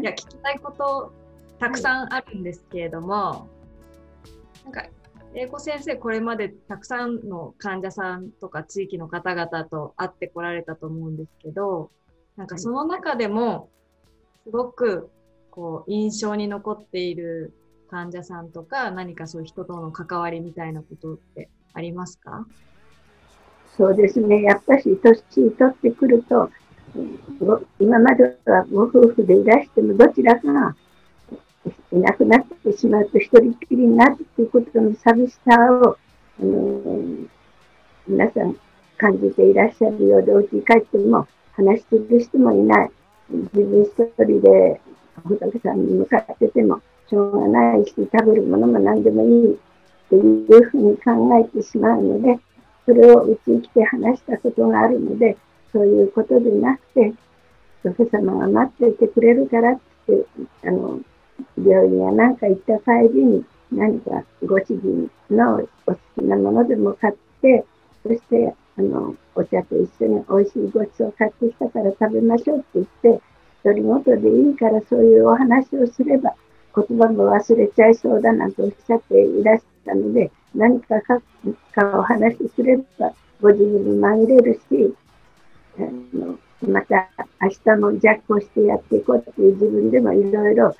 いや聞きたいことたくさんあるんですけれども、なんか英子先生これまでたくさんの患者さんとか地域の方々と会ってこられたと思うんですけどなんかその中でもすごくこう印象に残っている患者さんとか何かそういう人との関わりみたいなことってありますか？そうですね。やっぱし年取ってくると、今まではご夫婦でいらしてもどちらかがいなくなってしまうと一人きりになるということの寂しさを、あの皆さん感じていらっしゃるようで、お家に帰っても話している人もいない。自分一人で仏さんに向かっててもしょうがないし、食べるものも何でもいいというふうに考えてしまうので、それをうちに来て話したことがあるので、そういうことでなくて、仏様が待っていてくれるからって、あの、病院やなんか行った帰りに何かご主人のお好きなものでも買って、そしてあのお茶と一緒に美味しいごちそうを買ってきたから食べましょうって言って、独り言でいいからそういうお話をすれば言葉も忘れちゃいそうだなんておっしゃっていらしたので、何かかかお話しすればご自分に紛れるし、また明日もジャックをしてやっていこうっていう自分でもいろいろ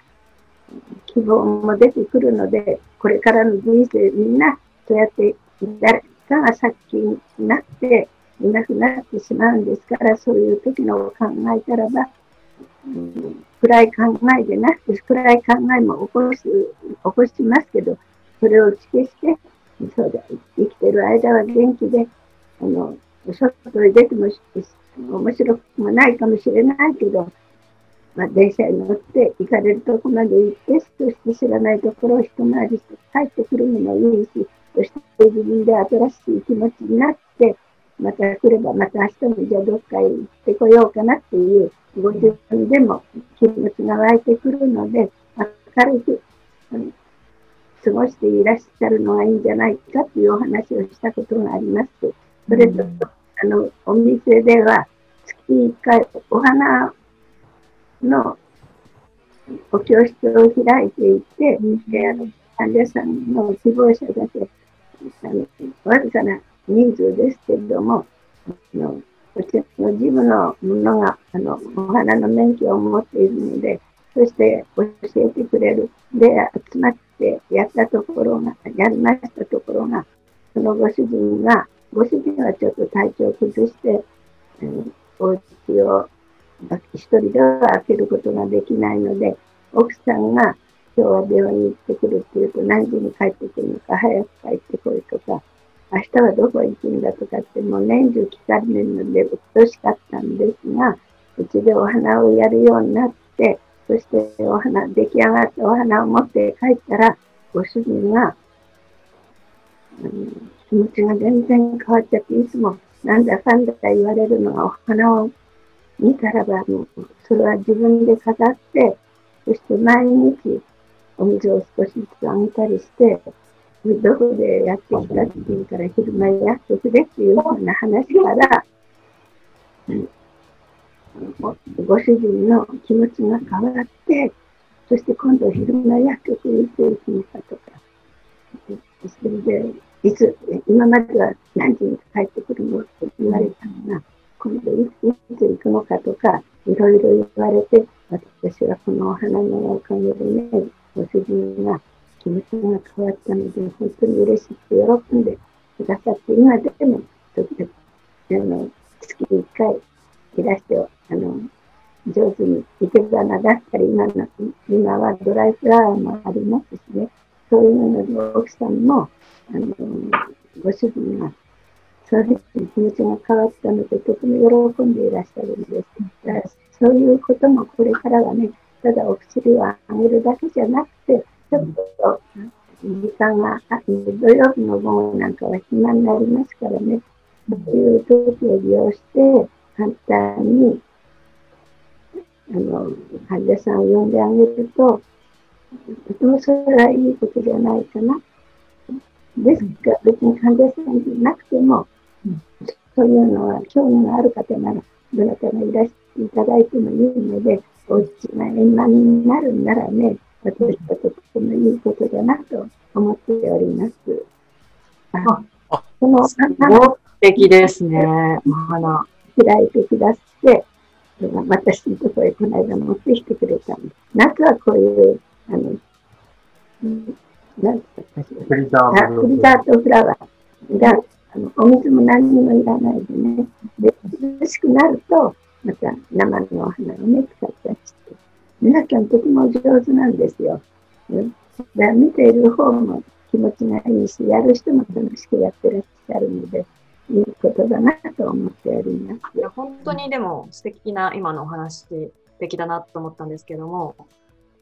希望も出てくるので、これからの人生みんなそうやって誰かが殺菌になっていなくなってしまうんですから、そういう時のを考えたらば、うん、暗い考えでなくて、暗い考えも起こす、起こしますけど、それを打ち消して、そうだ、生きてる間は元気で、あの、外に出ても面白くもないかもしれないけど、まあ、電車に乗って行かれるとこまで行って、そして知らないところを一回りして帰ってくるのもいいし、そして自分で新しい気持ちになって、また来ればまた明日もじゃあどっかへ行ってこようかなっていう、ご自分でも気持ちが湧いてくるので、明るく、過ごしていらっしゃるのがいいんじゃないかというお話をしたことがあります。それと、あの、お店では月1回お花のお教室を開いていて、であの患者さんの希望者だけ、あのわずかな人数ですけれども、あのこちらの事務のものがあのお花の免許を持っているので、そして教えてくれる。で、集まってやったところが、やりましたところが、そのご主人が、ご主人はちょっと体調を崩して、うん、お家を一人では開けることができないので、奥さんが今日は病院に行ってくるって言うと何時に帰ってくるのか、早く帰ってこいとか、明日はどこ行くんだとかってもう年中聞かれるので、うっとしかったんですが、うちでお花をやるようになって、そしてお花、出来上がったお花を持って帰ったら、ご主人が、うん、気持ちが全然変わっちゃって、いつもなんだかんだ言われるのがお花を見たらば、もう、それは自分で飾って、そして毎日お水を少しずつあげたりして、どこでやってきたっていうから、昼間やってくれっていうような話から、うん、ご主人の気持ちが変わって、そして今度昼間薬局に行っていきましたとか、それで、いつ、今までは何時に帰ってくるのって言われたのが、今度いつ行くのかとか、いろいろ言われて、私はこのお花のおかげでね、ご主人が気持ちが変わったので、本当に嬉しくて喜んでくださって、今でも、時々、あの、月1回いらして、あの、上手に生け花だったり、今の、今はドライフラワーもありますしね、そういうので奥さんも、あの、ご主人がそういう気持ちが変わったので、とても喜んでいらっしゃるんです。だからそういうこともこれからはね、ただお薬をあげるだけじゃなくて、ちょっと時間が、土曜日の午後なんかは暇になりますからね、そういう時を利用して、簡単に、あの、患者さんを呼んであげると、とてもそれはいいことじゃないかな。ですが、別に患者さんじゃなくても、そういうのは興味がある方なら、どなたがいらしていただいてもいいので、お家が円満になるんならね、私はとてもいいことだなと思っております。あ、あそのすご素敵ですね、お花。開いてくださって、私のところへこの間持ってきてくれたんです。夏はこういう、あの、なんて言ったかしら。フリザートフラワーが、あのお水も何にもいらないでね。で、涼しくなると、また生のお花をね、使ったりして。皆さんとても上手なんですよ。だから見ている方も気持ちがいいし、やる人も楽しくやってらっしゃるので、いいことだなと思っております。いや本当にでも素敵な今のお話素敵だなと思ったんですけども、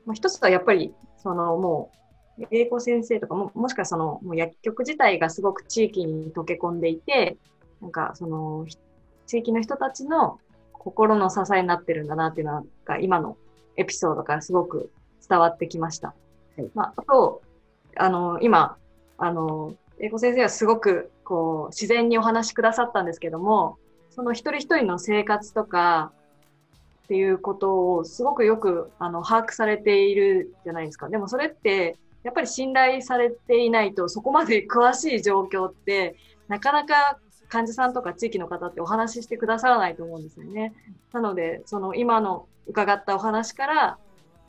まあ、一つはやっぱりそのもう英子先生とかももしくはそのもう薬局自体がすごく地域に溶け込んでいてなんかその地域の人たちの心の支えになってるんだなっていうのが今のエピソードからすごく伝わってきました。はい、まあ、あとあの今あの英子先生はすごくこう自然にお話しくださったんですけどもその一人一人の生活とかっていうことをすごくよくあの把握されているじゃないですか。でもそれってやっぱり信頼されていないとそこまで詳しい状況ってなかなか患者さんとか地域の方ってお話ししてくださらないと思うんですよね。なのでその今の伺ったお話から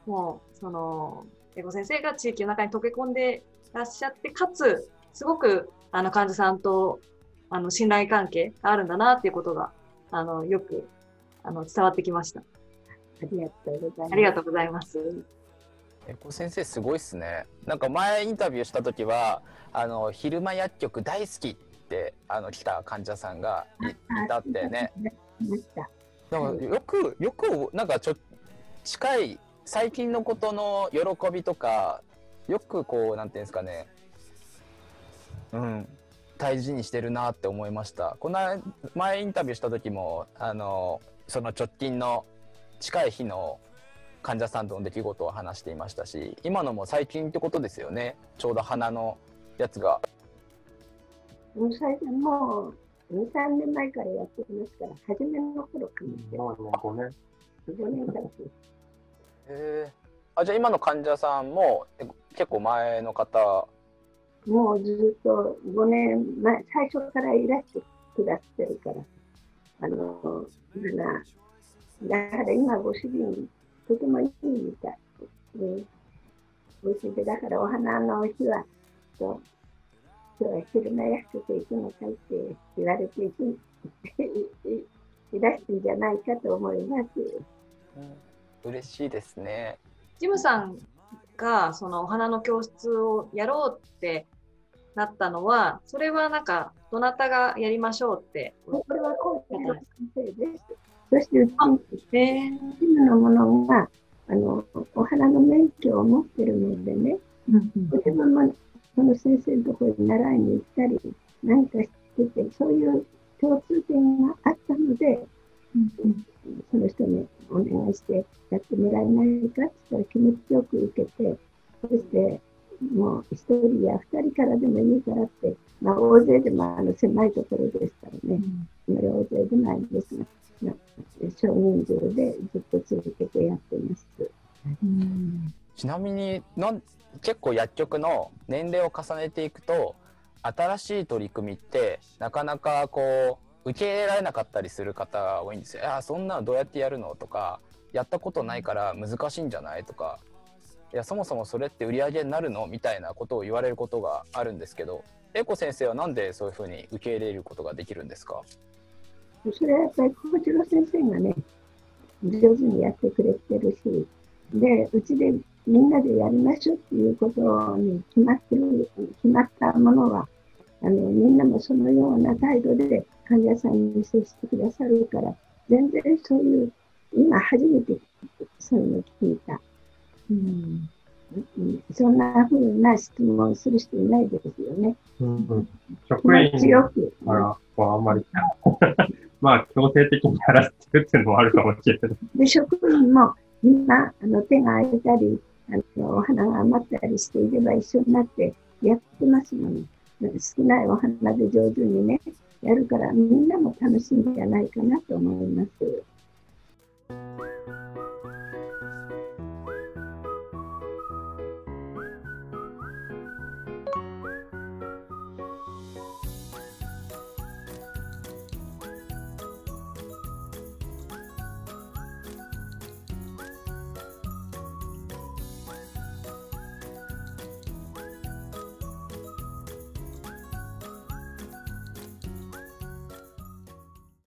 もうその英語先生が地域の中に溶け込んでいらっしゃってかつすごくあの患者さんとあの信頼関係があるんだなっていうことがあのよくあの伝わってきました。ありがとうございます。ありがとうございます。えこ先生すごいっすね。なんか前インタビューした時はあの昼間薬局大好きってあの来た患者さんがいたってね。でもよくよくなんかちょ近い最近のことの喜びとかよくこうなんていうんですかねうん、大事にしてるなって思いましたこの前インタビューした時もあのその直近の近い日の患者さんとの出来事を話していましたし今のも最近ってことですよねちょうど鼻のやつが。最初もう23年前からやってますから初めの頃かもしれない。5年 ,5 年経つ。えあじゃあ今の患者さんも結構前の方もうずっと5年前、最初からいらしてくださってるから、あの、だから今ご主人、とてもいいみたい。でご主人、だからお花の日は、と今日は昼間約束行くのかって言われていくいらしてんじゃないかと思います。うん、嬉しいですね。ジムさんがそのお花の教室をやろうってなったのは、それはなんか、どなたがやりましょうって。これはコーチの先生です。そしてうちに、チームのものが、あの、お花の免許を持ってるのでね、自分もその先生のところに習いに行ったり、何かしてて、そういう共通点があったので、その人にお願いしてやってもらえないかって言ったら気持ちよく受けて、そしてもう一人や二人からでもいいからって、まあ、大勢でもあの狭いところですからね、うん、大勢でないんですが、まあ、少人数でずっと続けてやってます。うん、ちなみになん結構薬局の年齢を重ねていくと新しい取り組みってなかなかこう受け入れられなかったりする方多いんですよ。あそんなのどうやってやるの？とかやったことないから難しいんじゃない？とかいやそもそもそれって売り上げになるの？みたいなことを言われることがあるんですけど英子先生はなんでそういうふうに受け入れることができるんですか？それはやっぱり小次郎先生がね上手にやってくれてるしでうちでみんなでやりましょうっていうことに決まってる決まったものはあのみんなもそのような態度で患者さんに接してくださるから全然そういう今初めてそういうの聞いた。うん、そんなふうな質問する人いないですよね。うん、職員強く、あら、あんまり。まあ、強制的にやらせてるっていうのもあるかもしれない。で、職員も今、あの手が空いたり、あのお花が余ったりしていれば一緒になってやってますのに、少ないお花で上手にね、やるからみんなも楽しいんじゃないかなと思います。